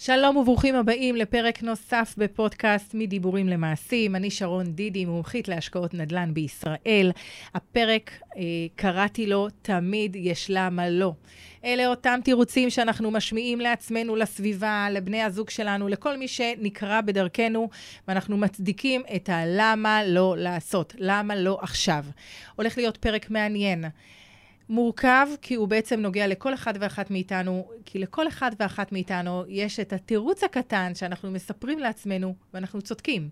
שלום וברוכים הבאים לפרק נוסף בפודקאסט מדיבורים למעשים. אני שרון דידי, מומחית להשקעות נדל"ן בישראל. הפרק, אה, קראתי לו תמיד יש למה לא. אלה אותם תירוצים שאנחנו משמיעים לעצמנו, לסביבה, לבני הזוג שלנו, לכל מי שנקרא בדרכנו, ואנחנו מצדיקים את הלמה לא לעשות, למה לא עכשיו. הולך להיות פרק מעניין. מורכב, כי הוא בעצם נוגע לכל אחד ואחת מאיתנו, כי לכל אחד ואחת מאיתנו יש את התירוץ הקטן שאנחנו מספרים לעצמנו, ואנחנו צודקים.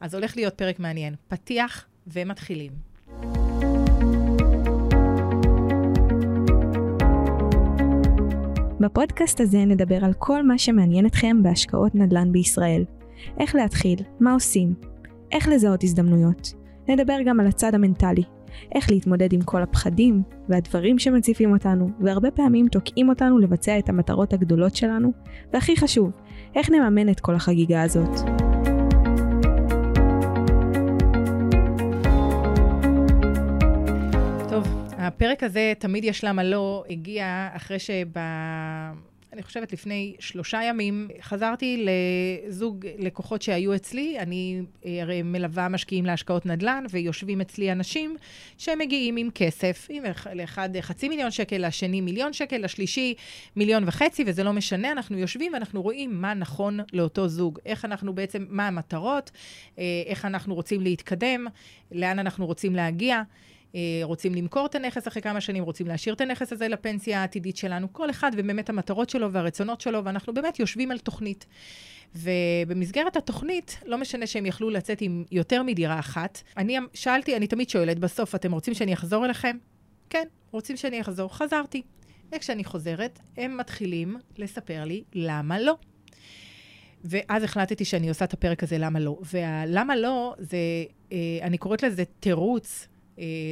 אז הולך להיות פרק מעניין. פתיח ומתחילים. בפודקאסט הזה נדבר על כל מה שמעניין אתכם בהשקעות נדל"ן בישראל. איך להתחיל, מה עושים, איך לזהות הזדמנויות. נדבר גם על הצד המנטלי, איך להתמודד עם כל הפחדים והדברים שמציפים אותנו, והרבה פעמים תוקעים אותנו לבצע את המטרות הגדולות שלנו, והכי חשוב, איך נממן את כל החגיגה הזאת. הפרק הזה, תמיד יש למה לא, הגיע אחרי שב... אני חושבת לפני שלושה ימים, חזרתי לזוג לקוחות שהיו אצלי. אני אה, הרי מלווה משקיעים להשקעות נדל"ן, ויושבים אצלי אנשים שמגיעים עם כסף, עם לאחד חצי מיליון שקל, לשני מיליון שקל, לשלישי מיליון וחצי, וזה לא משנה, אנחנו יושבים ואנחנו רואים מה נכון לאותו זוג. איך אנחנו בעצם, מה המטרות, אה, איך אנחנו רוצים להתקדם, לאן אנחנו רוצים להגיע. אה, רוצים למכור את הנכס אחרי כמה שנים, רוצים להשאיר את הנכס הזה לפנסיה העתידית שלנו, כל אחד ובאמת המטרות שלו והרצונות שלו, ואנחנו באמת יושבים על תוכנית. ובמסגרת התוכנית, לא משנה שהם יכלו לצאת עם יותר מדירה אחת, אני שאלתי, אני תמיד שואלת, בסוף, אתם רוצים שאני אחזור אליכם? כן, רוצים שאני אחזור. חזרתי. וכשאני חוזרת, הם מתחילים לספר לי למה לא. ואז החלטתי שאני עושה את הפרק הזה, למה לא. והלמה לא, זה, אה, אני קוראת לזה תירוץ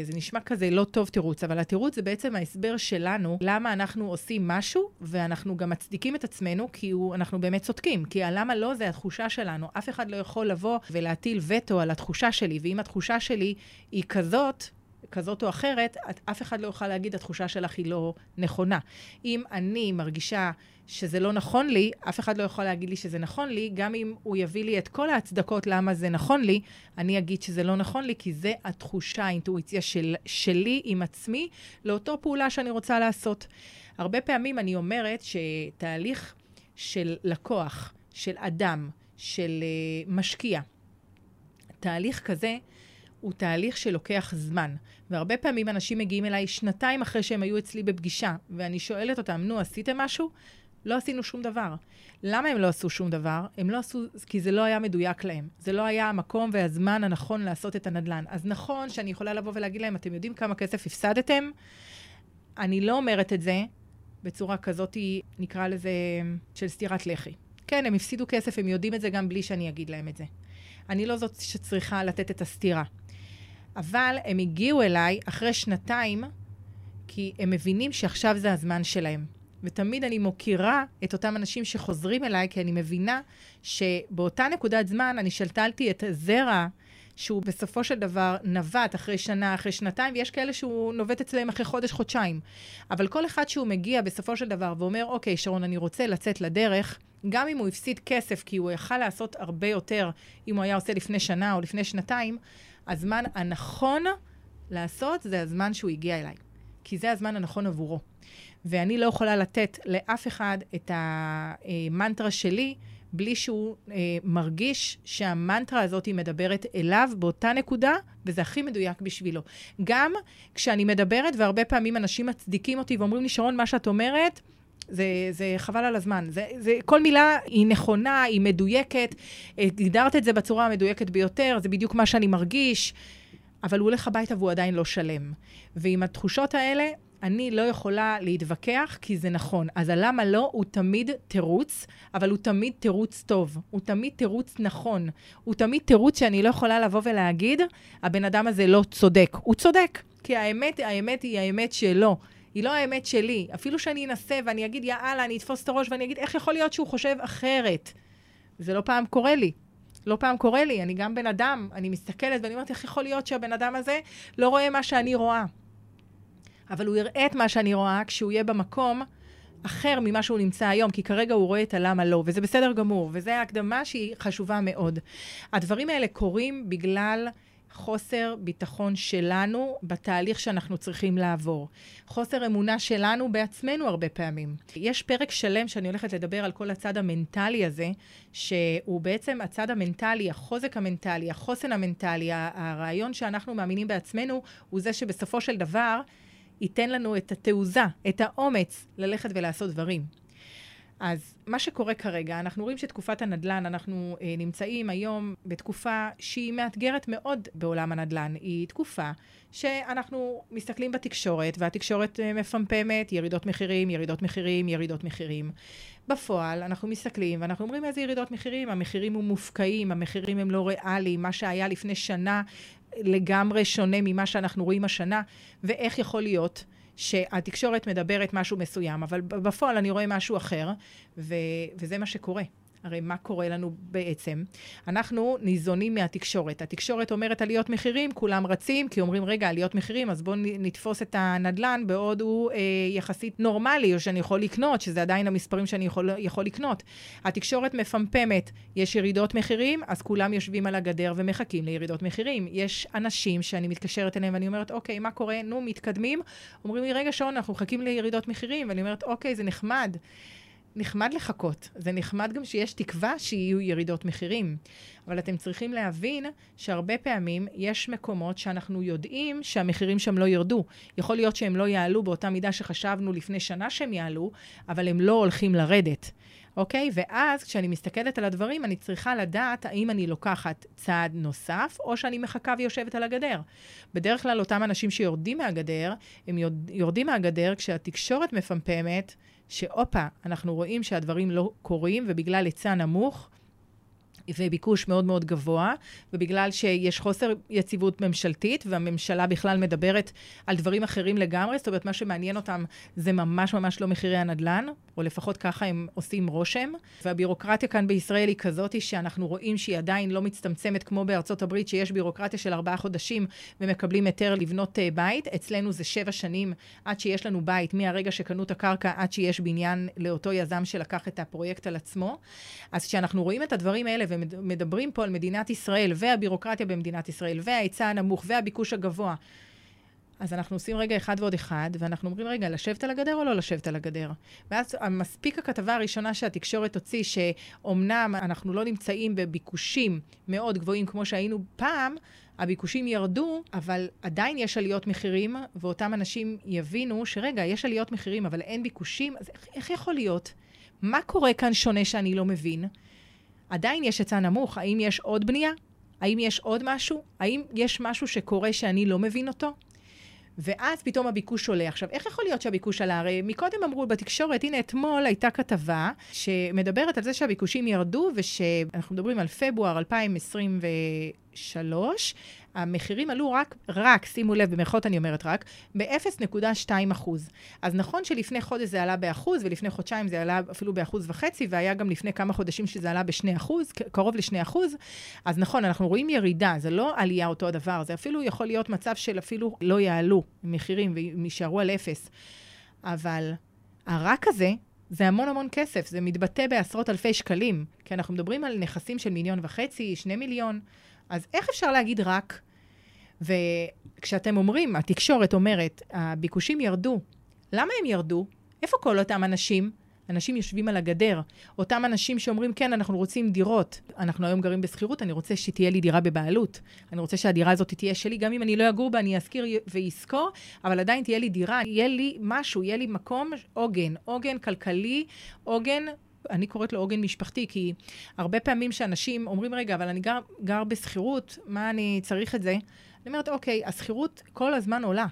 זה נשמע כזה לא טוב תירוץ, אבל התירוץ זה בעצם ההסבר שלנו למה אנחנו עושים משהו, ואנחנו גם מצדיקים את עצמנו, כי הוא, אנחנו באמת צודקים. כי הלמה לא זה התחושה שלנו. אף אחד לא יכול לבוא ולהטיל וטו על התחושה שלי, ואם התחושה שלי היא כזאת, כזאת או אחרת, אף אחד לא יוכל להגיד, התחושה שלך היא לא נכונה. אם אני מרגישה שזה לא נכון לי, אף אחד לא יכול להגיד לי שזה נכון לי, גם אם הוא יביא לי את כל ההצדקות למה זה נכון לי, אני אגיד שזה לא נכון לי, כי זה התחושה, האינטואיציה של, שלי עם עצמי לאותו פעולה שאני רוצה לעשות. הרבה פעמים אני אומרת שתהליך של לקוח, של אדם, של uh, משקיע, תהליך כזה, הוא תהליך שלוקח זמן. והרבה פעמים אנשים מגיעים אליי שנתיים אחרי שהם היו אצלי בפגישה, ואני שואלת אותם, נו, עשיתם משהו? לא עשינו שום דבר. למה הם לא עשו שום דבר? הם לא עשו, כי זה לא היה מדויק להם. זה לא היה המקום והזמן הנכון לעשות את הנדל"ן. אז נכון שאני יכולה לבוא ולהגיד להם, אתם יודעים כמה כסף הפסדתם? אני לא אומרת את זה בצורה כזאת, נקרא לזה, של סטירת לחי. כן, הם הפסידו כסף, הם יודעים את זה גם בלי שאני אגיד להם את זה. אני לא זאת שצריכה לתת את הסתירה. אבל הם הגיעו אליי אחרי שנתיים, כי הם מבינים שעכשיו זה הזמן שלהם. ותמיד אני מוקירה את אותם אנשים שחוזרים אליי, כי אני מבינה שבאותה נקודת זמן אני שלטלתי את הזרע שהוא בסופו של דבר נווט אחרי שנה, אחרי שנתיים, ויש כאלה שהוא נווט אצלם אחרי חודש, חודשיים. אבל כל אחד שהוא מגיע בסופו של דבר ואומר, אוקיי, שרון, אני רוצה לצאת לדרך, גם אם הוא הפסיד כסף, כי הוא יכל לעשות הרבה יותר אם הוא היה עושה לפני שנה או לפני שנתיים, הזמן הנכון לעשות זה הזמן שהוא הגיע אליי. כי זה הזמן הנכון עבורו. ואני לא יכולה לתת לאף אחד את המנטרה שלי בלי שהוא אה, מרגיש שהמנטרה הזאת היא מדברת אליו באותה נקודה, וזה הכי מדויק בשבילו. גם כשאני מדברת, והרבה פעמים אנשים מצדיקים אותי ואומרים לי, שרון, מה שאת אומרת, זה, זה חבל על הזמן. זה, זה, כל מילה היא נכונה, היא מדויקת, הגדרת את זה בצורה המדויקת ביותר, זה בדיוק מה שאני מרגיש, אבל הוא הולך הביתה והוא עדיין לא שלם. ועם התחושות האלה, אני לא יכולה להתווכח כי זה נכון. אז הלמה לא הוא תמיד תירוץ, אבל הוא תמיד תירוץ טוב. הוא תמיד תירוץ נכון. הוא תמיד תירוץ שאני לא יכולה לבוא ולהגיד, הבן אדם הזה לא צודק. הוא צודק, כי האמת, האמת היא האמת שלו. היא לא האמת שלי. אפילו שאני אנסה ואני אגיד, יאללה, אני אתפוס את הראש ואני אגיד, איך יכול להיות שהוא חושב אחרת? זה לא פעם קורה לי. לא פעם קורה לי, אני גם בן אדם, אני מסתכלת ואני אומרת, איך יכול להיות שהבן אדם הזה לא רואה מה שאני רואה? אבל הוא יראה את מה שאני רואה כשהוא יהיה במקום אחר ממה שהוא נמצא היום, כי כרגע הוא רואה את הלמה לא, וזה בסדר גמור, וזו הקדמה שהיא חשובה מאוד. הדברים האלה קורים בגלל... חוסר ביטחון שלנו בתהליך שאנחנו צריכים לעבור. חוסר אמונה שלנו בעצמנו הרבה פעמים. יש פרק שלם שאני הולכת לדבר על כל הצד המנטלי הזה, שהוא בעצם הצד המנטלי, החוזק המנטלי, החוסן המנטלי, הרעיון שאנחנו מאמינים בעצמנו, הוא זה שבסופו של דבר ייתן לנו את התעוזה, את האומץ ללכת ולעשות דברים. אז מה שקורה כרגע, אנחנו רואים שתקופת הנדל"ן, אנחנו אה, נמצאים היום בתקופה שהיא מאתגרת מאוד בעולם הנדל"ן. היא תקופה שאנחנו מסתכלים בתקשורת, והתקשורת אה, מפמפמת ירידות מחירים, ירידות מחירים, ירידות מחירים. בפועל, אנחנו מסתכלים ואנחנו אומרים איזה ירידות מחירים, המחירים הם מופקעים, המחירים הם לא ריאליים, מה שהיה לפני שנה לגמרי שונה ממה שאנחנו רואים השנה, ואיך יכול להיות שהתקשורת מדברת משהו מסוים, אבל בפועל אני רואה משהו אחר, ו- וזה מה שקורה. הרי מה קורה לנו בעצם? אנחנו ניזונים מהתקשורת. התקשורת אומרת עליות מחירים, כולם רצים, כי אומרים, רגע, עליות מחירים, אז בואו נתפוס את הנדלן בעוד הוא אה, יחסית נורמלי, או שאני יכול לקנות, שזה עדיין המספרים שאני יכול, יכול לקנות. התקשורת מפמפמת, יש ירידות מחירים, אז כולם יושבים על הגדר ומחכים לירידות מחירים. יש אנשים שאני מתקשרת אליהם ואני אומרת, אוקיי, מה קורה? נו, מתקדמים. אומרים לי, רגע, שון, אנחנו מחכים לירידות מחירים. ואני אומרת, אוקיי, זה נחמד. נחמד לחכות. זה נחמד גם שיש תקווה שיהיו ירידות מחירים. אבל אתם צריכים להבין שהרבה פעמים יש מקומות שאנחנו יודעים שהמחירים שם לא ירדו. יכול להיות שהם לא יעלו באותה מידה שחשבנו לפני שנה שהם יעלו, אבל הם לא הולכים לרדת. אוקיי? ואז כשאני מסתכלת על הדברים, אני צריכה לדעת האם אני לוקחת צעד נוסף, או שאני מחכה ויושבת על הגדר. בדרך כלל אותם אנשים שיורדים מהגדר, הם יורדים מהגדר כשהתקשורת מפמפמת שהופה, אנחנו רואים שהדברים לא קורים, ובגלל היצע נמוך, וביקוש מאוד מאוד גבוה, ובגלל שיש חוסר יציבות ממשלתית, והממשלה בכלל מדברת על דברים אחרים לגמרי, זאת אומרת, מה שמעניין אותם זה ממש ממש לא מחירי הנדל"ן, או לפחות ככה הם עושים רושם. והבירוקרטיה כאן בישראל היא כזאת שאנחנו רואים שהיא עדיין לא מצטמצמת כמו בארצות הברית, שיש בירוקרטיה של ארבעה חודשים ומקבלים היתר לבנות uh, בית. אצלנו זה שבע שנים עד שיש לנו בית, מהרגע שקנו את הקרקע עד שיש בניין לאותו יזם שלקח את הפרויקט על עצמו. אז כשאנחנו רואים את הדברים האלה ומדברים פה על מדינת ישראל והבירוקרטיה במדינת ישראל וההיצע הנמוך והביקוש הגבוה, אז אנחנו עושים רגע אחד ועוד אחד, ואנחנו אומרים, רגע, לשבת על הגדר או לא לשבת על הגדר? ואז מספיק הכתבה הראשונה שהתקשורת הוציא, שאומנם אנחנו לא נמצאים בביקושים מאוד גבוהים כמו שהיינו פעם, הביקושים ירדו, אבל עדיין יש עליות מחירים, ואותם אנשים יבינו שרגע, יש עליות מחירים, אבל אין ביקושים, אז איך, איך יכול להיות? מה קורה כאן שונה שאני לא מבין? עדיין יש היצע נמוך, האם יש עוד בנייה? האם יש עוד משהו? האם יש משהו שקורה שאני לא מבין אותו? ואז פתאום הביקוש עולה. עכשיו, איך יכול להיות שהביקוש עלה? הרי מקודם אמרו בתקשורת, הנה אתמול הייתה כתבה שמדברת על זה שהביקושים ירדו, ושאנחנו מדברים על פברואר 2023, המחירים עלו רק, רק, שימו לב, במרכאות אני אומרת רק, ב-0.2 אחוז. אז נכון שלפני חודש זה עלה באחוז, ולפני חודשיים זה עלה אפילו באחוז וחצי, והיה גם לפני כמה חודשים שזה עלה בשני אחוז, קרוב לשני אחוז, אז נכון, אנחנו רואים ירידה, זה לא עלייה אותו הדבר, זה אפילו יכול להיות מצב של אפילו לא יעלו מחירים והם יישארו על אפס. אבל הרק הזה, זה המון המון כסף, זה מתבטא בעשרות אלפי שקלים, כי אנחנו מדברים על נכסים של מיליון וחצי, שני מיליון. אז איך אפשר להגיד רק? וכשאתם אומרים, התקשורת אומרת, הביקושים ירדו, למה הם ירדו? איפה כל אותם אנשים? אנשים יושבים על הגדר. אותם אנשים שאומרים, כן, אנחנו רוצים דירות. אנחנו היום גרים בשכירות, אני רוצה שתהיה לי דירה בבעלות. אני רוצה שהדירה הזאת תהיה שלי, גם אם אני לא אגור בה, אני אשכיר ואשכור, אבל עדיין תהיה לי דירה, יהיה לי משהו, יהיה לי מקום, עוגן, עוגן כלכלי, עוגן אני קוראת לו עוגן משפחתי, כי הרבה פעמים שאנשים אומרים, רגע, אבל אני גר, גר בשכירות, מה אני צריך את זה? אני אומרת, אוקיי, השכירות כל הזמן עולה.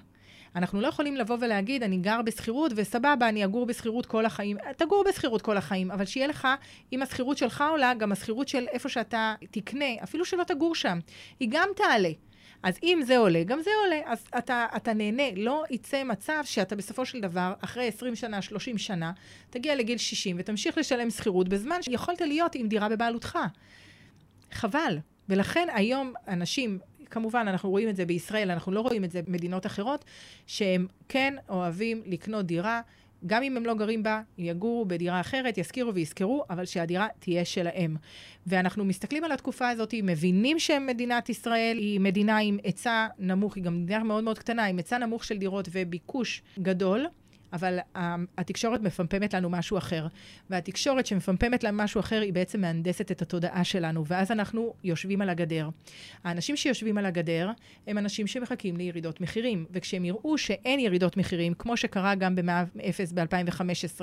אנחנו לא יכולים לבוא ולהגיד, אני גר בשכירות, וסבבה, אני אגור בשכירות כל החיים. תגור בשכירות כל החיים, אבל שיהיה לך, אם השכירות שלך עולה, גם השכירות של איפה שאתה תקנה, אפילו שלא תגור שם, היא גם תעלה. אז אם זה עולה, גם זה עולה. אז אתה, אתה נהנה. לא יצא מצב שאתה בסופו של דבר, אחרי 20 שנה, 30 שנה, תגיע לגיל 60 ותמשיך לשלם שכירות בזמן שיכולת להיות עם דירה בבעלותך. חבל. ולכן היום אנשים, כמובן, אנחנו רואים את זה בישראל, אנחנו לא רואים את זה במדינות אחרות, שהם כן אוהבים לקנות דירה גם אם הם לא גרים בה, יגורו בדירה אחרת, ישכירו וישכרו, אבל שהדירה תהיה שלהם. ואנחנו מסתכלים על התקופה הזאת, מבינים שמדינת ישראל היא מדינה עם היצע נמוך, היא גם מדינה מאוד מאוד קטנה, עם היצע נמוך של דירות וביקוש גדול. אבל התקשורת מפמפמת לנו משהו אחר. והתקשורת שמפמפמת לנו משהו אחר, היא בעצם מהנדסת את התודעה שלנו, ואז אנחנו יושבים על הגדר. האנשים שיושבים על הגדר, הם אנשים שמחכים לירידות מחירים, וכשהם יראו שאין ירידות מחירים, כמו שקרה גם במאה אפס ב-2015,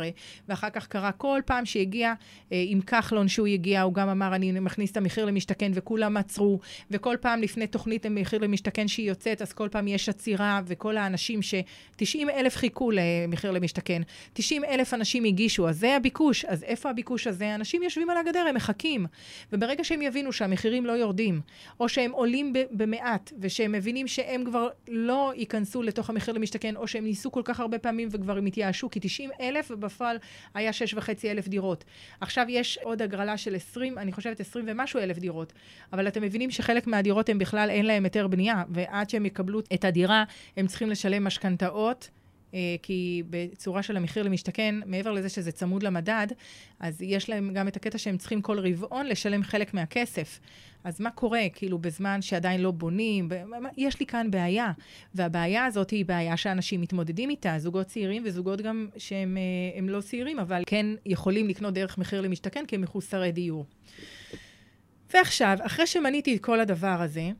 ואחר כך קרה כל פעם שהגיע אה, עם כחלון שהוא הגיע, הוא גם אמר, אני מכניס את המחיר למשתכן, וכולם עצרו, וכל פעם לפני תוכנית המחיר למשתכן שהיא יוצאת, אז כל פעם יש עצירה, וכל האנשים ש-90 אלף חיכו מחיר למשתכן. 90 אלף אנשים הגישו, אז זה הביקוש. אז איפה הביקוש הזה? אנשים יושבים על הגדר, הם מחכים. וברגע שהם יבינו שהמחירים לא יורדים, או שהם עולים במעט, ושהם מבינים שהם כבר לא ייכנסו לתוך המחיר למשתכן, או שהם ניסו כל כך הרבה פעמים וכבר הם התייאשו, כי 90 אלף, ובפועל היה 6.5 אלף דירות. עכשיו יש עוד הגרלה של 20, אני חושבת 20 ומשהו אלף דירות. אבל אתם מבינים שחלק מהדירות הם בכלל אין להם היתר בנייה, ועד שהם יקבלו את הדירה, הם צריכים לשלם משכנתאות. אה, כי בצורה של המחיר למשתכן, מעבר לזה שזה צמוד למדד, אז יש להם גם את הקטע שהם צריכים כל רבעון לשלם חלק מהכסף. אז מה קורה, כאילו, בזמן שעדיין לא בונים? יש לי כאן בעיה. והבעיה הזאת היא בעיה שאנשים מתמודדים איתה, זוגות צעירים וזוגות גם שהם אה, לא צעירים, אבל כן יכולים לקנות דרך מחיר למשתכן כי הם מחוסרי דיור. ועכשיו, אחרי שמניתי את כל הדבר הזה,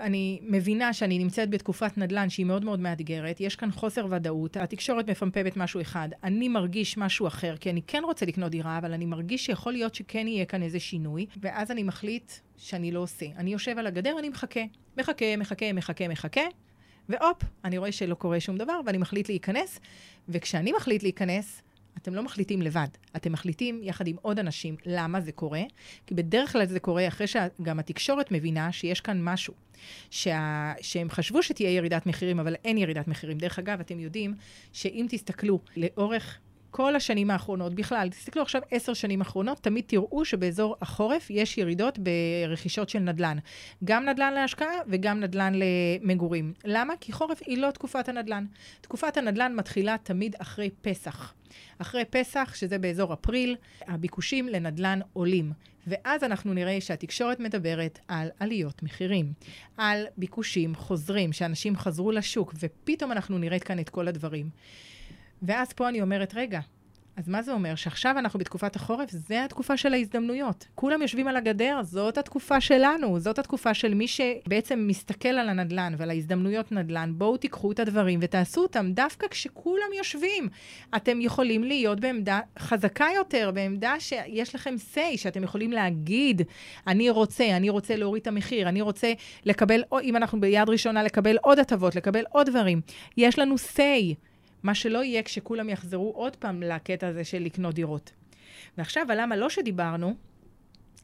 אני מבינה שאני נמצאת בתקופת נדל"ן שהיא מאוד מאוד מאתגרת, יש כאן חוסר ודאות, התקשורת מפמפמת משהו אחד, אני מרגיש משהו אחר, כי אני כן רוצה לקנות דירה, אבל אני מרגיש שיכול להיות שכן יהיה כאן איזה שינוי, ואז אני מחליט שאני לא עושה. אני יושב על הגדר, אני מחכה. מחכה, מחכה, מחכה, מחכה, והופ, אני רואה שלא קורה שום דבר, ואני מחליט להיכנס, וכשאני מחליט להיכנס, אתם לא מחליטים לבד, אתם מחליטים יחד עם עוד אנשים למה זה קורה, כי בדרך כלל זה קורה אחרי שגם התקשורת מבינה שיש כאן משהו, שה... שהם חשבו שתהיה ירידת מחירים, אבל אין ירידת מחירים. דרך אגב, אתם יודעים שאם תסתכלו לאורך כל השנים האחרונות, בכלל, תסתכלו עכשיו עשר שנים האחרונות, תמיד תראו שבאזור החורף יש ירידות ברכישות של נדל"ן. גם נדל"ן להשקעה וגם נדל"ן למגורים. למה? כי חורף היא לא תקופת הנדל"ן. תקופת הנדל"ן מתחילה תמיד אחרי פסח. אחרי פסח, שזה באזור אפריל, הביקושים לנדל"ן עולים. ואז אנחנו נראה שהתקשורת מדברת על עליות מחירים, על ביקושים חוזרים, שאנשים חזרו לשוק, ופתאום אנחנו נראה כאן את כל הדברים. ואז פה אני אומרת, רגע, אז מה זה אומר? שעכשיו אנחנו בתקופת החורף, זה התקופה של ההזדמנויות. כולם יושבים על הגדר, זאת התקופה שלנו, זאת התקופה של מי שבעצם מסתכל על הנדלן ועל ההזדמנויות נדל"ן. בואו תיקחו את הדברים ותעשו אותם דווקא כשכולם יושבים. אתם יכולים להיות בעמדה חזקה יותר, בעמדה שיש לכם say, שאתם יכולים להגיד, אני רוצה, אני רוצה להוריד את המחיר, אני רוצה לקבל, או אם אנחנו ביד ראשונה, לקבל עוד הטבות, לקבל עוד דברים. יש לנו say. מה שלא יהיה כשכולם יחזרו עוד פעם לקטע הזה של לקנות דירות. ועכשיו, הלמה לא שדיברנו,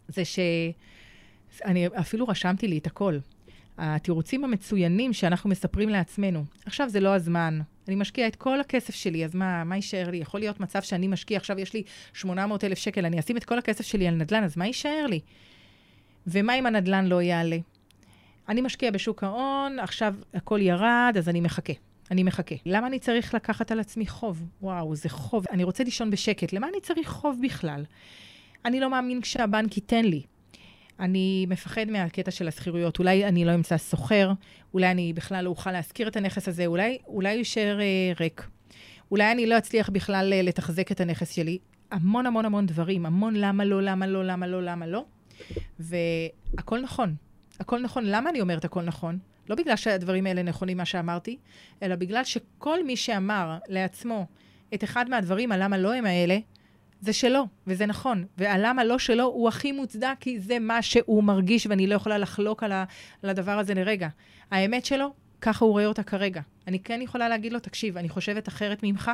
זה שאני אפילו רשמתי לי את הכל. התירוצים המצוינים שאנחנו מספרים לעצמנו. עכשיו זה לא הזמן, אני משקיע את כל הכסף שלי, אז מה, מה יישאר לי? יכול להיות מצב שאני משקיע, עכשיו יש לי 800 אלף שקל, אני אשים את כל הכסף שלי על נדל"ן, אז מה יישאר לי? ומה אם הנדל"ן לא יעלה? אני משקיע בשוק ההון, עכשיו הכל ירד, אז אני מחכה. אני מחכה. למה אני צריך לקחת על עצמי חוב? וואו, זה חוב. אני רוצה לישון בשקט. למה אני צריך חוב בכלל? אני לא מאמין כשהבנק ייתן לי. אני מפחד מהקטע של השכירויות. אולי אני לא אמצא סוחר, אולי אני בכלל לא אוכל להשכיר את הנכס הזה, אולי הוא יישאר אה, ריק. אולי אני לא אצליח בכלל אה, לתחזק את הנכס שלי. המון המון המון דברים, המון למה לא, למה לא, למה לא, למה לא. והכל נכון. הכל נכון. למה אני אומרת הכל נכון? לא בגלל שהדברים האלה נכונים, מה שאמרתי, אלא בגלל שכל מי שאמר לעצמו את אחד מהדברים, הלמה לא הם האלה, זה שלו, וזה נכון. והלמה לא שלו הוא הכי מוצדק, כי זה מה שהוא מרגיש, ואני לא יכולה לחלוק על, ה, על הדבר הזה לרגע. האמת שלו, ככה הוא רואה אותה כרגע. אני כן יכולה להגיד לו, תקשיב, אני חושבת אחרת ממך,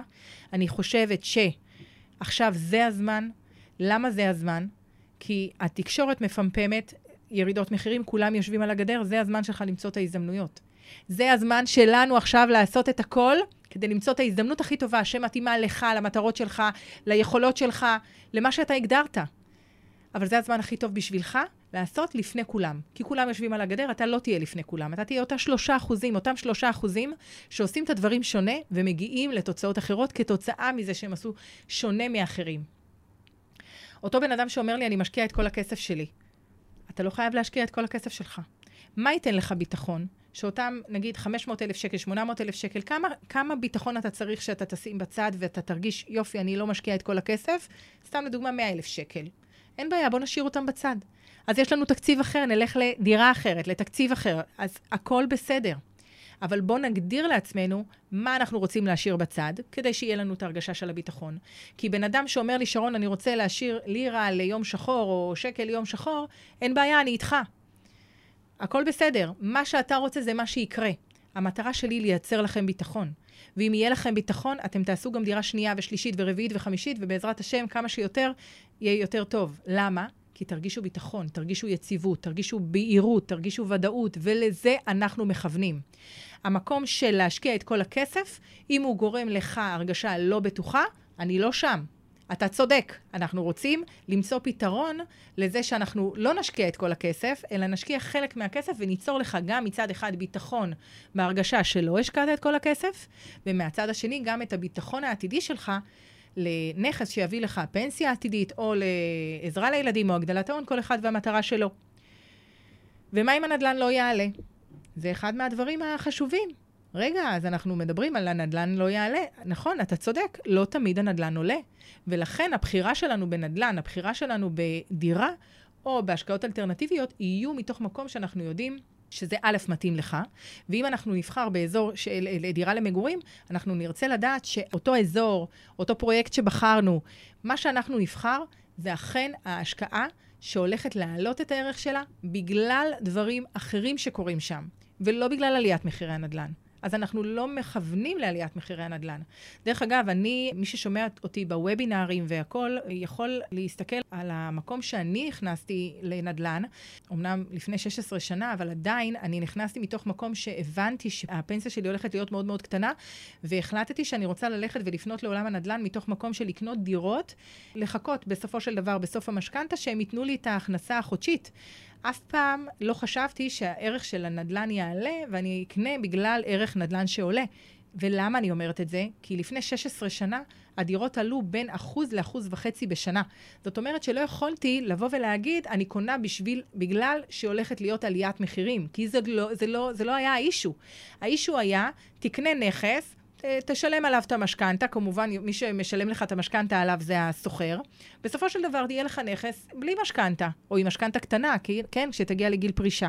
אני חושבת שעכשיו זה הזמן. למה זה הזמן? כי התקשורת מפמפמת ירידות מחירים, כולם יושבים על הגדר, זה הזמן שלך למצוא את ההזדמנויות. זה הזמן שלנו עכשיו לעשות את הכל כדי למצוא את ההזדמנות הכי טובה שמתאימה לך, למטרות שלך, ליכולות שלך, למה שאתה הגדרת. אבל זה הזמן הכי טוב בשבילך לעשות לפני כולם. כי כולם יושבים על הגדר, אתה לא תהיה לפני כולם. אתה תהיה אותה שלושה אחוזים, אותם שלושה אחוזים שעושים את הדברים שונה ומגיעים לתוצאות אחרות כתוצאה מזה שהם עשו שונה מאחרים. אותו בן אדם שאומר לי, אני משקיע את כל הכסף שלי. אתה לא חייב להשקיע את כל הכסף שלך. מה ייתן לך ביטחון? שאותם, נגיד, 500 אלף שקל, 800 אלף שקל, כמה, כמה ביטחון אתה צריך שאתה תשים בצד ואתה תרגיש, יופי, אני לא משקיע את כל הכסף? סתם לדוגמה, 100 אלף שקל. אין בעיה, בוא נשאיר אותם בצד. אז יש לנו תקציב אחר, נלך לדירה אחרת, לתקציב אחר, אז הכל בסדר. אבל בואו נגדיר לעצמנו מה אנחנו רוצים להשאיר בצד, כדי שיהיה לנו את ההרגשה של הביטחון. כי בן אדם שאומר לי, שרון, אני רוצה להשאיר לירה ליום שחור, או שקל ליום שחור, אין בעיה, אני איתך. הכל בסדר. מה שאתה רוצה זה מה שיקרה. המטרה שלי היא לייצר לכם ביטחון. ואם יהיה לכם ביטחון, אתם תעשו גם דירה שנייה ושלישית ורביעית וחמישית, ובעזרת השם, כמה שיותר, יהיה יותר טוב. למה? כי תרגישו ביטחון, תרגישו יציבות, תרגישו בהירות, תרגישו ודאות, ולזה אנחנו מכוונים. המקום של להשקיע את כל הכסף, אם הוא גורם לך הרגשה לא בטוחה, אני לא שם. אתה צודק, אנחנו רוצים למצוא פתרון לזה שאנחנו לא נשקיע את כל הכסף, אלא נשקיע חלק מהכסף וניצור לך גם מצד אחד ביטחון בהרגשה שלא השקעת את כל הכסף, ומהצד השני גם את הביטחון העתידי שלך לנכס שיביא לך פנסיה עתידית, או לעזרה לילדים, או הגדלת ההון, כל אחד והמטרה שלו. ומה אם הנדל"ן לא יעלה? זה אחד מהדברים החשובים. רגע, אז אנחנו מדברים על הנדל"ן לא יעלה. נכון, אתה צודק, לא תמיד הנדל"ן עולה. ולכן הבחירה שלנו בנדל"ן, הבחירה שלנו בדירה, או בהשקעות אלטרנטיביות, יהיו מתוך מקום שאנחנו יודעים שזה א', מתאים לך, ואם אנחנו נבחר באזור של דירה למגורים, אנחנו נרצה לדעת שאותו אזור, אותו פרויקט שבחרנו, מה שאנחנו נבחר, זה אכן ההשקעה שהולכת להעלות את הערך שלה בגלל דברים אחרים שקורים שם, ולא בגלל עליית מחירי הנדל"ן. אז אנחנו לא מכוונים לעליית מחירי הנדל"ן. דרך אגב, אני, מי ששומע אותי בוובינארים והכול, יכול להסתכל על המקום שאני נכנסתי לנדל"ן, אמנם לפני 16 שנה, אבל עדיין אני נכנסתי מתוך מקום שהבנתי שהפנסיה שלי הולכת להיות מאוד מאוד קטנה, והחלטתי שאני רוצה ללכת ולפנות לעולם הנדל"ן מתוך מקום של לקנות דירות, לחכות בסופו של דבר, בסוף המשכנתה, שהם ייתנו לי את ההכנסה החודשית. אף פעם לא חשבתי שהערך של הנדל"ן יעלה ואני אקנה בגלל ערך נדל"ן שעולה. ולמה אני אומרת את זה? כי לפני 16 שנה הדירות עלו בין אחוז לאחוז וחצי בשנה. זאת אומרת שלא יכולתי לבוא ולהגיד, אני קונה בשביל, בגלל שהולכת להיות עליית מחירים, כי זה לא, זה לא, זה לא היה האישו. האישו היה, תקנה נכס, תשלם עליו את המשכנתה, כמובן, מי שמשלם לך את המשכנתה עליו זה הסוחר. בסופו של דבר תהיה לך נכס בלי משכנתה, או עם משכנתה קטנה, כן, כשתגיע לגיל פרישה.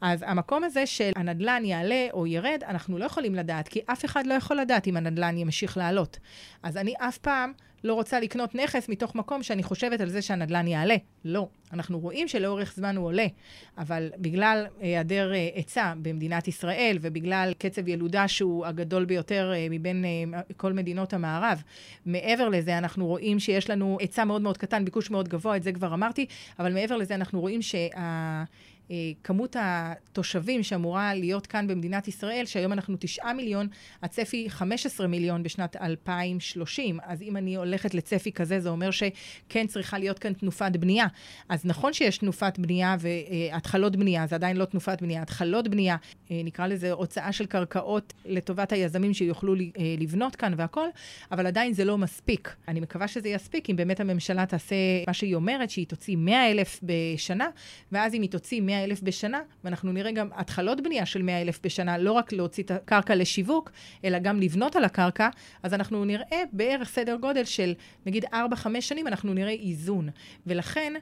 אז המקום הזה של הנדלן יעלה או ירד, אנחנו לא יכולים לדעת, כי אף אחד לא יכול לדעת אם הנדלן ימשיך לעלות. אז אני אף פעם לא רוצה לקנות נכס מתוך מקום שאני חושבת על זה שהנדלן יעלה. לא. אנחנו רואים שלאורך זמן הוא עולה, אבל בגלל היעדר אה, היצע במדינת ישראל ובגלל קצב ילודה שהוא הגדול ביותר אה, מבין אה, כל מדינות המערב, מעבר לזה אנחנו רואים שיש לנו היצע מאוד מאוד קטן, ביקוש מאוד גבוה, את זה כבר אמרתי, אבל מעבר לזה אנחנו רואים שה... אה, כמות התושבים שאמורה להיות כאן במדינת ישראל, שהיום אנחנו 9 מיליון, הצפי 15 מיליון בשנת 2030. אז אם אני הולכת לצפי כזה, זה אומר שכן צריכה להיות כאן תנופת בנייה. אז נכון שיש תנופת בנייה והתחלות בנייה, זה עדיין לא תנופת בנייה, התחלות בנייה, אה, נקרא לזה הוצאה של קרקעות לטובת היזמים שיוכלו אה, לבנות כאן והכול, אבל עדיין זה לא מספיק. אני מקווה שזה יספיק אם באמת הממשלה תעשה מה שהיא אומרת, שהיא תוציא 100 אלף בשנה, ואז אם היא תוציא 100 100 אלף בשנה, ואנחנו נראה גם התחלות בנייה של 100 אלף בשנה, לא רק להוציא את הקרקע לשיווק, אלא גם לבנות על הקרקע, אז אנחנו נראה בערך סדר גודל של נגיד 4-5 שנים, אנחנו נראה איזון. ולכן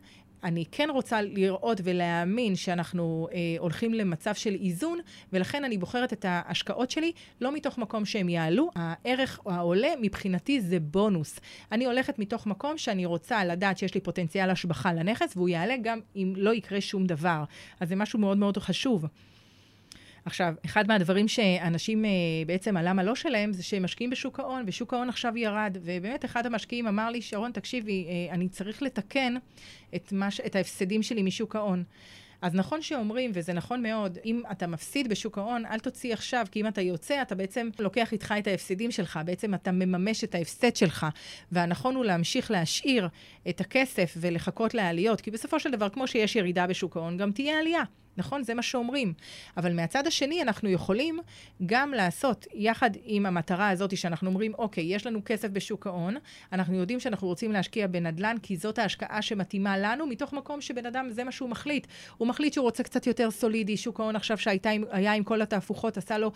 אני כן רוצה לראות ולהאמין שאנחנו אה, הולכים למצב של איזון, ולכן אני בוחרת את ההשקעות שלי לא מתוך מקום שהם יעלו. הערך העולה מבחינתי זה בונוס. אני הולכת מתוך מקום שאני רוצה לדעת שיש לי פוטנציאל השבחה לנכס, והוא יעלה גם אם לא יקרה שום דבר. אז זה משהו מאוד מאוד חשוב. עכשיו, אחד מהדברים שאנשים אה, בעצם, הלמה לא שלהם, זה שהם משקיעים בשוק ההון, ושוק ההון עכשיו ירד. ובאמת, אחד המשקיעים אמר לי, שרון, תקשיבי, אה, אני צריך לתקן את, מש, את ההפסדים שלי משוק ההון. אז נכון שאומרים, וזה נכון מאוד, אם אתה מפסיד בשוק ההון, אל תוציא עכשיו, כי אם אתה יוצא, אתה בעצם לוקח איתך את ההפסדים שלך, בעצם אתה מממש את ההפסד שלך. והנכון הוא להמשיך להשאיר את הכסף ולחכות לעליות, כי בסופו של דבר, כמו שיש ירידה בשוק ההון, גם תהיה עלייה. נכון? זה מה שאומרים. אבל מהצד השני, אנחנו יכולים גם לעשות, יחד עם המטרה הזאת שאנחנו אומרים, אוקיי, יש לנו כסף בשוק ההון, אנחנו יודעים שאנחנו רוצים להשקיע בנדל"ן, כי זאת ההשקעה שמתאימה לנו, מתוך מקום שבן אדם, זה מה שהוא מחליט. הוא מחליט שהוא רוצה קצת יותר סולידי, שוק ההון עכשיו שהיה עם כל התהפוכות, עשה לו,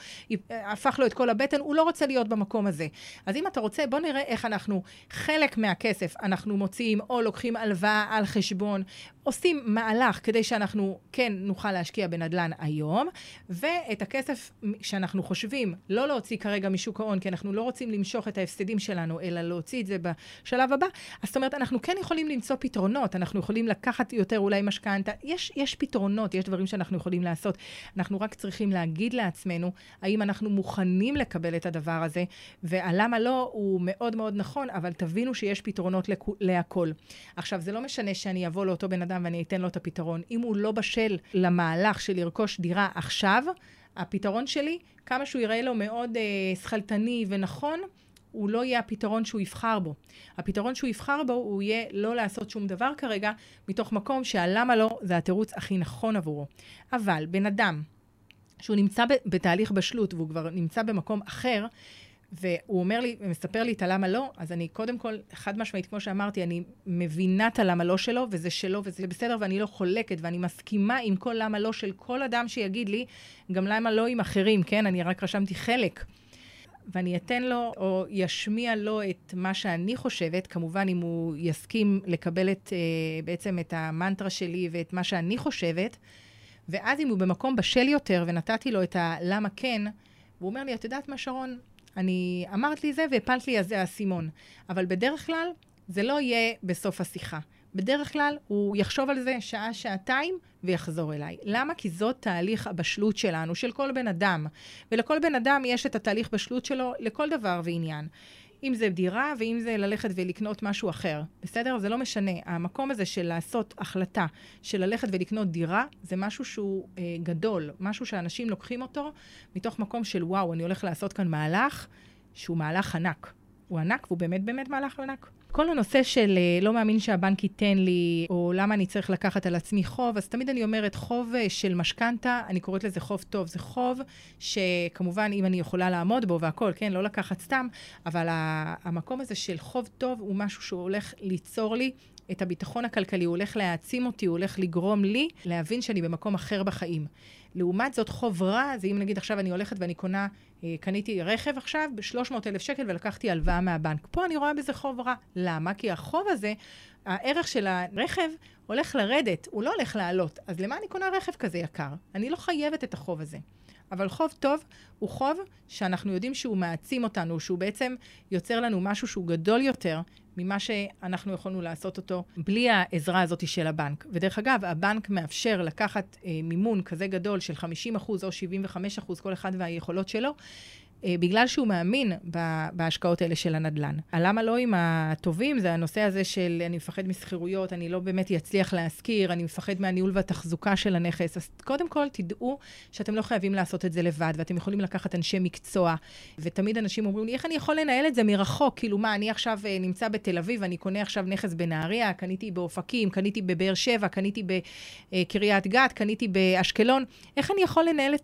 הפך לו את כל הבטן, הוא לא רוצה להיות במקום הזה. אז אם אתה רוצה, בוא נראה איך אנחנו, חלק מהכסף אנחנו מוציאים, או לוקחים הלוואה על חשבון, עושים מהלך כדי שאנחנו כן נוכל להשקיע בנדל"ן היום, ואת הכסף שאנחנו חושבים לא להוציא כרגע משוק ההון, כי אנחנו לא רוצים למשוך את ההפסדים שלנו, אלא להוציא את זה בשלב הבא, אז זאת אומרת, אנחנו כן יכולים למצוא פתרונות, אנחנו יכולים לקחת יותר אולי משכנתה, יש, יש פתרונות, יש דברים שאנחנו יכולים לעשות. אנחנו רק צריכים להגיד לעצמנו, האם אנחנו מוכנים לקבל את הדבר הזה, והלמה לא הוא מאוד מאוד נכון, אבל תבינו שיש פתרונות לכ- להכל. עכשיו, זה לא משנה שאני אבוא לאותו בן אדם ואני אתן לו את הפתרון. אם הוא לא בשל למהלך של לרכוש דירה עכשיו, הפתרון שלי, כמה שהוא יראה לו מאוד אה, שכלתני ונכון, הוא לא יהיה הפתרון שהוא יבחר בו. הפתרון שהוא יבחר בו, הוא יהיה לא לעשות שום דבר כרגע, מתוך מקום שהלמה לא זה התירוץ הכי נכון עבורו. אבל בן אדם שהוא נמצא בתהליך בשלות והוא כבר נמצא במקום אחר, והוא אומר לי, ומספר לי את הלמה לא, אז אני קודם כל, חד משמעית, כמו שאמרתי, אני מבינה את הלמה לא שלו, וזה שלו, וזה בסדר, ואני לא חולקת, ואני מסכימה עם כל למה לא של כל אדם שיגיד לי, גם למה לא עם אחרים, כן? אני רק רשמתי חלק. ואני אתן לו, או ישמיע לו את מה שאני חושבת, כמובן אם הוא יסכים לקבל את, אה, בעצם את המנטרה שלי ואת מה שאני חושבת, ואז אם הוא במקום בשל יותר, ונתתי לו את הלמה כן, והוא אומר לי, את יודעת מה, שרון? אני אמרת לי זה והפלת לי על זה האסימון. אבל בדרך כלל זה לא יהיה בסוף השיחה. בדרך כלל הוא יחשוב על זה שעה, שעתיים ויחזור אליי. למה? כי זאת תהליך הבשלות שלנו, של כל בן אדם. ולכל בן אדם יש את התהליך בשלות שלו לכל דבר ועניין. אם זה דירה ואם זה ללכת ולקנות משהו אחר, בסדר? זה לא משנה. המקום הזה של לעשות החלטה של ללכת ולקנות דירה, זה משהו שהוא אה, גדול, משהו שאנשים לוקחים אותו מתוך מקום של וואו, אני הולך לעשות כאן מהלך שהוא מהלך ענק. הוא ענק והוא באמת באמת מהלך ענק. כל הנושא של אה, לא מאמין שהבנק ייתן לי, או למה אני צריך לקחת על עצמי חוב, אז תמיד אני אומרת, חוב אה, של משכנתה, אני קוראת לזה חוב טוב. זה חוב שכמובן, אם אני יכולה לעמוד בו והכול, כן, לא לקחת סתם, אבל המקום הזה של חוב טוב הוא משהו שהוא הולך ליצור לי את הביטחון הכלכלי, הוא הולך להעצים אותי, הוא הולך לגרום לי להבין שאני במקום אחר בחיים. לעומת זאת, חוב רע, זה אם נגיד עכשיו אני הולכת ואני קונה, אה, קניתי רכב עכשיו ב-300 אלף שקל ולקחתי הלוואה מהבנק. פה אני רואה בזה חוב רע. למה? כי החוב הזה, הערך של הרכב הולך לרדת, הוא לא הולך לעלות. אז למה אני קונה רכב כזה יקר? אני לא חייבת את החוב הזה. אבל חוב טוב הוא חוב שאנחנו יודעים שהוא מעצים אותנו, שהוא בעצם יוצר לנו משהו שהוא גדול יותר ממה שאנחנו יכולנו לעשות אותו בלי העזרה הזאת של הבנק. ודרך אגב, הבנק מאפשר לקחת אה, מימון כזה גדול של 50% או 75%, כל אחד והיכולות שלו, בגלל שהוא מאמין בהשקעות האלה של הנדל"ן. הלמה לא עם הטובים זה הנושא הזה של אני מפחד משכירויות, אני לא באמת אצליח להשכיר, אני מפחד מהניהול והתחזוקה של הנכס. אז קודם כל, תדעו שאתם לא חייבים לעשות את זה לבד, ואתם יכולים לקחת אנשי מקצוע. ותמיד אנשים אומרים לי, איך אני יכול לנהל את זה מרחוק? כאילו, מה, אני עכשיו אה, נמצא בתל אביב, אני קונה עכשיו נכס בנהריה, קניתי באופקים, קניתי בבאר שבע, קניתי בקריית גת, קניתי באשקלון. איך אני יכול לנהל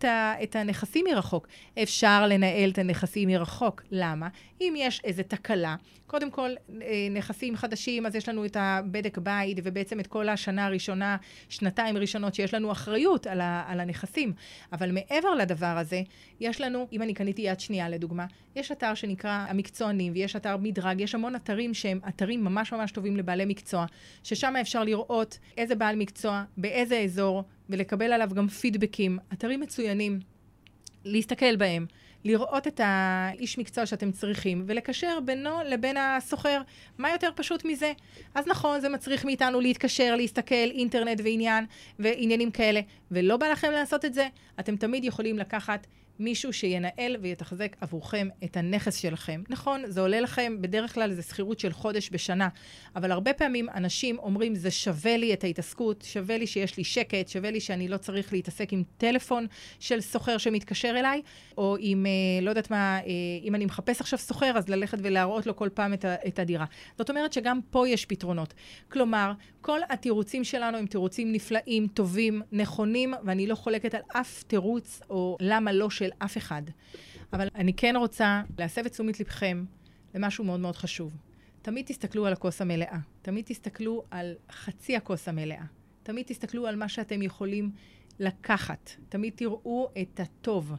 את הנכסים מרחוק? אפשר לנהל לנהל את הנכסים מרחוק. למה? אם יש איזו תקלה, קודם כל, אה, נכסים חדשים, אז יש לנו את הבדק בית, ובעצם את כל השנה הראשונה, שנתיים ראשונות, שיש לנו אחריות על, ה, על הנכסים. אבל מעבר לדבר הזה, יש לנו, אם אני קניתי יד שנייה לדוגמה, יש אתר שנקרא המקצוענים, ויש אתר מדרג, יש המון אתרים שהם אתרים ממש ממש טובים לבעלי מקצוע, ששם אפשר לראות איזה בעל מקצוע, באיזה אזור, ולקבל עליו גם פידבקים. אתרים מצוינים, להסתכל בהם. לראות את האיש מקצוע שאתם צריכים, ולקשר בינו לבין הסוחר. מה יותר פשוט מזה? אז נכון, זה מצריך מאיתנו להתקשר, להסתכל, אינטרנט ועניין, ועניינים כאלה, ולא בא לכם לעשות את זה, אתם תמיד יכולים לקחת מישהו שינהל ויתחזק עבורכם את הנכס שלכם. נכון, זה עולה לכם, בדרך כלל זה שכירות של חודש בשנה, אבל הרבה פעמים אנשים אומרים, זה שווה לי את ההתעסקות, שווה לי שיש לי שקט, שווה לי שאני לא צריך להתעסק עם טלפון של סוחר שמתקשר אליי, או עם, אה, לא יודעת מה, אה, אם אני מחפש עכשיו סוחר, אז ללכת ולהראות לו כל פעם את, הדירה. זאת אומרת שגם פה יש פתרונות. כלומר, כל התירוצים שלנו הם תירוצים נפלאים, טובים, נכונים, ואני לא חולקת על אף תירוץ או למה לא של אף אחד. אבל אני כן רוצה להסב את תשומת לבכם למשהו מאוד מאוד חשוב. תמיד תסתכלו על הכוס המלאה. תמיד תסתכלו על חצי הכוס המלאה. תמיד תסתכלו על מה שאתם יכולים לקחת. תמיד תראו את הטוב.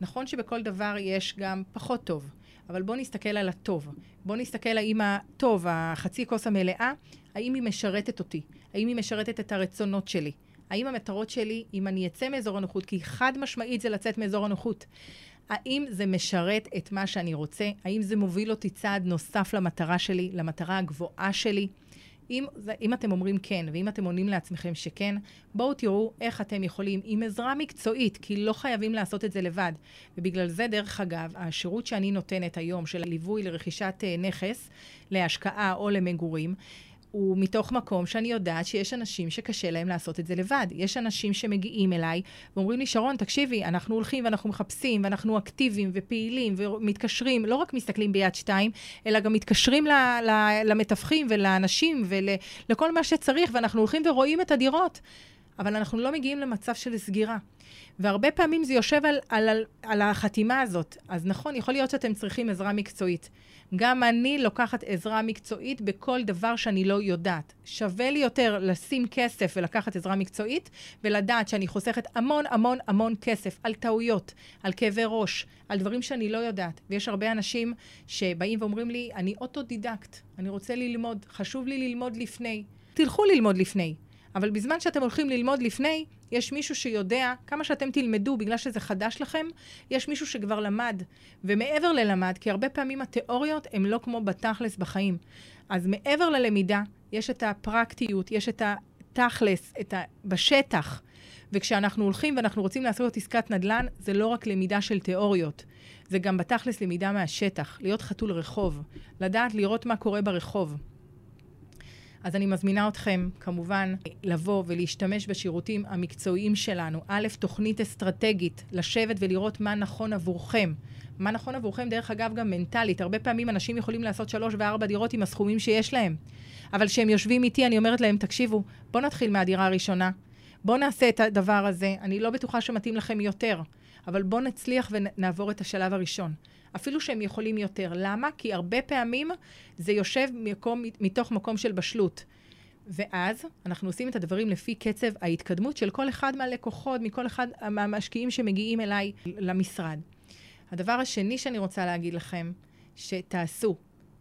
נכון שבכל דבר יש גם פחות טוב, אבל בואו נסתכל על הטוב. בואו נסתכל האם הטוב, החצי כוס המלאה, האם היא משרתת אותי? האם היא משרתת את הרצונות שלי? האם המטרות שלי, אם אני אצא מאזור הנוחות, כי חד משמעית זה לצאת מאזור הנוחות, האם זה משרת את מה שאני רוצה? האם זה מוביל אותי צעד נוסף למטרה שלי, למטרה הגבוהה שלי? אם, אם אתם אומרים כן, ואם אתם עונים לעצמכם שכן, בואו תראו איך אתם יכולים, עם עזרה מקצועית, כי לא חייבים לעשות את זה לבד. ובגלל זה, דרך אגב, השירות שאני נותנת היום של ליווי לרכישת uh, נכס, להשקעה או למגורים, הוא מתוך מקום שאני יודעת שיש אנשים שקשה להם לעשות את זה לבד. יש אנשים שמגיעים אליי ואומרים לי, שרון, תקשיבי, אנחנו הולכים ואנחנו מחפשים ואנחנו אקטיביים ופעילים ומתקשרים, לא רק מסתכלים ביד שתיים, אלא גם מתקשרים ל- ל- למתווכים ולאנשים ולכל מה שצריך, ואנחנו הולכים ורואים את הדירות. אבל אנחנו לא מגיעים למצב של סגירה. והרבה פעמים זה יושב על, על, על, על החתימה הזאת. אז נכון, יכול להיות שאתם צריכים עזרה מקצועית. גם אני לוקחת עזרה מקצועית בכל דבר שאני לא יודעת. שווה לי יותר לשים כסף ולקחת עזרה מקצועית, ולדעת שאני חוסכת המון המון המון כסף על טעויות, על כאבי ראש, על דברים שאני לא יודעת. ויש הרבה אנשים שבאים ואומרים לי, אני אוטודידקט, אני רוצה ללמוד, חשוב לי ללמוד לפני. תלכו ללמוד לפני. אבל בזמן שאתם הולכים ללמוד לפני, יש מישהו שיודע, כמה שאתם תלמדו בגלל שזה חדש לכם, יש מישהו שכבר למד. ומעבר ללמד, כי הרבה פעמים התיאוריות הן לא כמו בתכלס בחיים. אז מעבר ללמידה, יש את הפרקטיות, יש את התכלס, את ה... בשטח. וכשאנחנו הולכים ואנחנו רוצים לעשות עסקת נדל"ן, זה לא רק למידה של תיאוריות, זה גם בתכלס למידה מהשטח, להיות חתול רחוב, לדעת לראות מה קורה ברחוב. אז אני מזמינה אתכם, כמובן, לבוא ולהשתמש בשירותים המקצועיים שלנו. א', תוכנית אסטרטגית, לשבת ולראות מה נכון עבורכם. מה נכון עבורכם, דרך אגב, גם מנטלית. הרבה פעמים אנשים יכולים לעשות שלוש וארבע דירות עם הסכומים שיש להם. אבל כשהם יושבים איתי, אני אומרת להם, תקשיבו, בואו נתחיל מהדירה הראשונה. בואו נעשה את הדבר הזה. אני לא בטוחה שמתאים לכם יותר, אבל בואו נצליח ונעבור את השלב הראשון. אפילו שהם יכולים יותר. למה? כי הרבה פעמים זה יושב מקום, מתוך מקום של בשלות. ואז אנחנו עושים את הדברים לפי קצב ההתקדמות של כל אחד מהלקוחות, מכל אחד מהמשקיעים שמגיעים אליי למשרד. הדבר השני שאני רוצה להגיד לכם, שתעשו.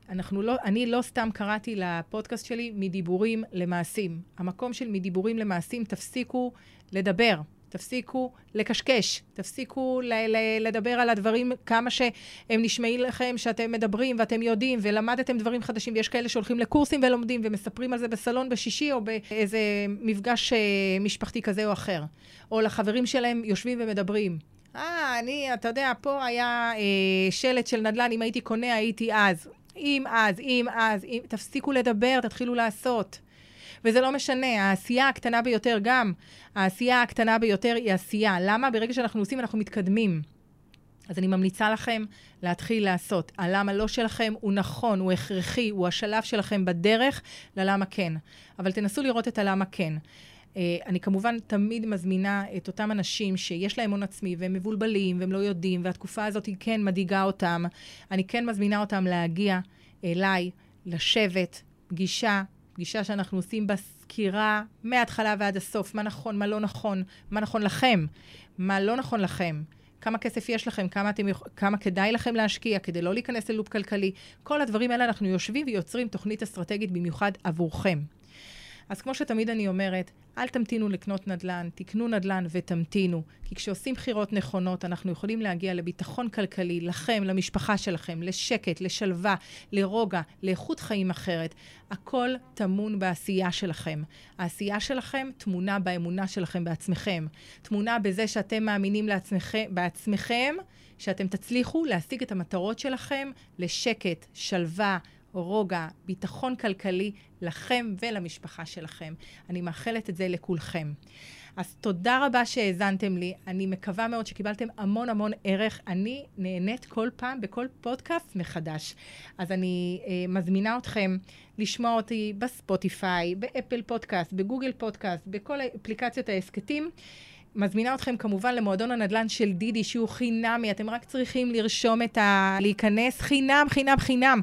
אנחנו לא, אני לא סתם קראתי לפודקאסט שלי מדיבורים למעשים. המקום של מדיבורים למעשים, תפסיקו לדבר. תפסיקו לקשקש, תפסיקו ל- ל- לדבר על הדברים כמה שהם נשמעים לכם, שאתם מדברים ואתם יודעים ולמדתם דברים חדשים, ויש כאלה שהולכים לקורסים ולומדים ומספרים על זה בסלון בשישי או באיזה מפגש אה, משפחתי כזה או אחר. או לחברים שלהם יושבים ומדברים. אה, אני, אתה יודע, פה היה אה, שלט של נדל"ן, אם הייתי קונה, הייתי אז. אם אז, אם אז, אם... תפסיקו לדבר, תתחילו לעשות. וזה לא משנה, העשייה הקטנה ביותר גם, העשייה הקטנה ביותר היא עשייה. למה? ברגע שאנחנו עושים, אנחנו מתקדמים. אז אני ממליצה לכם להתחיל לעשות. הלמה לא שלכם הוא נכון, הוא הכרחי, הוא השלב שלכם בדרך ללמה כן. אבל תנסו לראות את הלמה כן. Uh, אני כמובן תמיד מזמינה את אותם אנשים שיש להם הון עצמי והם מבולבלים והם לא יודעים, והתקופה הזאת היא כן מדאיגה אותם. אני כן מזמינה אותם להגיע אליי, לשבת, פגישה, פגישה שאנחנו עושים בה סקירה מההתחלה ועד הסוף, מה נכון, מה לא נכון, מה נכון לכם, מה לא נכון לכם. כמה כסף יש לכם, כמה, אתם, כמה כדאי לכם להשקיע כדי לא להיכנס ללופ כלכלי. כל הדברים האלה אנחנו יושבים ויוצרים תוכנית אסטרטגית במיוחד עבורכם. אז כמו שתמיד אני אומרת, אל תמתינו לקנות נדל"ן, תקנו נדל"ן ותמתינו. כי כשעושים בחירות נכונות, אנחנו יכולים להגיע לביטחון כלכלי, לכם, למשפחה שלכם, לשקט, לשלווה, לרוגע, לאיכות חיים אחרת. הכל טמון בעשייה שלכם. העשייה שלכם טמונה באמונה שלכם בעצמכם. טמונה בזה שאתם מאמינים לעצמכם, בעצמכם, שאתם תצליחו להשיג את המטרות שלכם לשקט, שלווה, רוגע, ביטחון כלכלי לכם ולמשפחה שלכם. אני מאחלת את זה לכולכם. אז תודה רבה שהאזנתם לי. אני מקווה מאוד שקיבלתם המון המון ערך. אני נהנית כל פעם בכל פודקאסט מחדש. אז אני אה, מזמינה אתכם לשמוע אותי בספוטיפיי, באפל פודקאסט, בגוגל פודקאסט, בכל אפליקציות ההסכתים. מזמינה אתכם כמובן למועדון הנדל"ן של דידי, שהוא חינמי, אתם רק צריכים לרשום את ה... להיכנס חינם, חינם, חינם.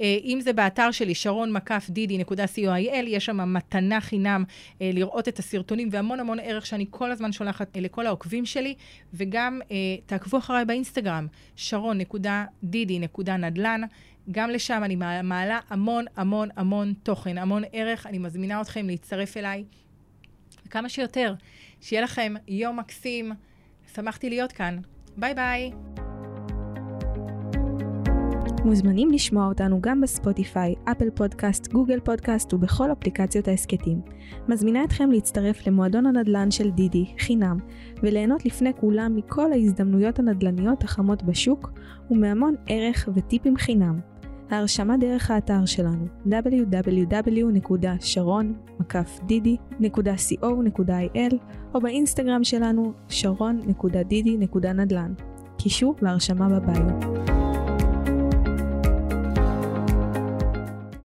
אה, אם זה באתר שלי, שרון מקף דידי.co.il, יש שם מתנה חינם אה, לראות את הסרטונים והמון המון ערך שאני כל הזמן שולחת אה, לכל העוקבים שלי, וגם תעקבו אחריי באינסטגרם, שרון.דידי.נדל"ן. גם לשם אני מעלה המון המון המון תוכן, המון ערך. אני מזמינה אתכם להצטרף אליי כמה שיותר. שיהיה לכם יום מקסים. שמחתי להיות כאן. ביי ביי. מוזמנים לשמוע אותנו גם בספוטיפיי, Apple Podcast, Google Podcast ובכל אפליקציות ההסכתים. מזמינה אתכם להצטרף למועדון הנדל"ן של דידי, חינם, וליהנות לפני כולם מכל ההזדמנויות הנדל"ניות החמות בשוק, ומהמון ערך וטיפים חינם. ההרשמה דרך האתר שלנו www.sharon.didi.co.il או באינסטגרם שלנו sharon.didi.נדל"ן. קישור להרשמה בביו.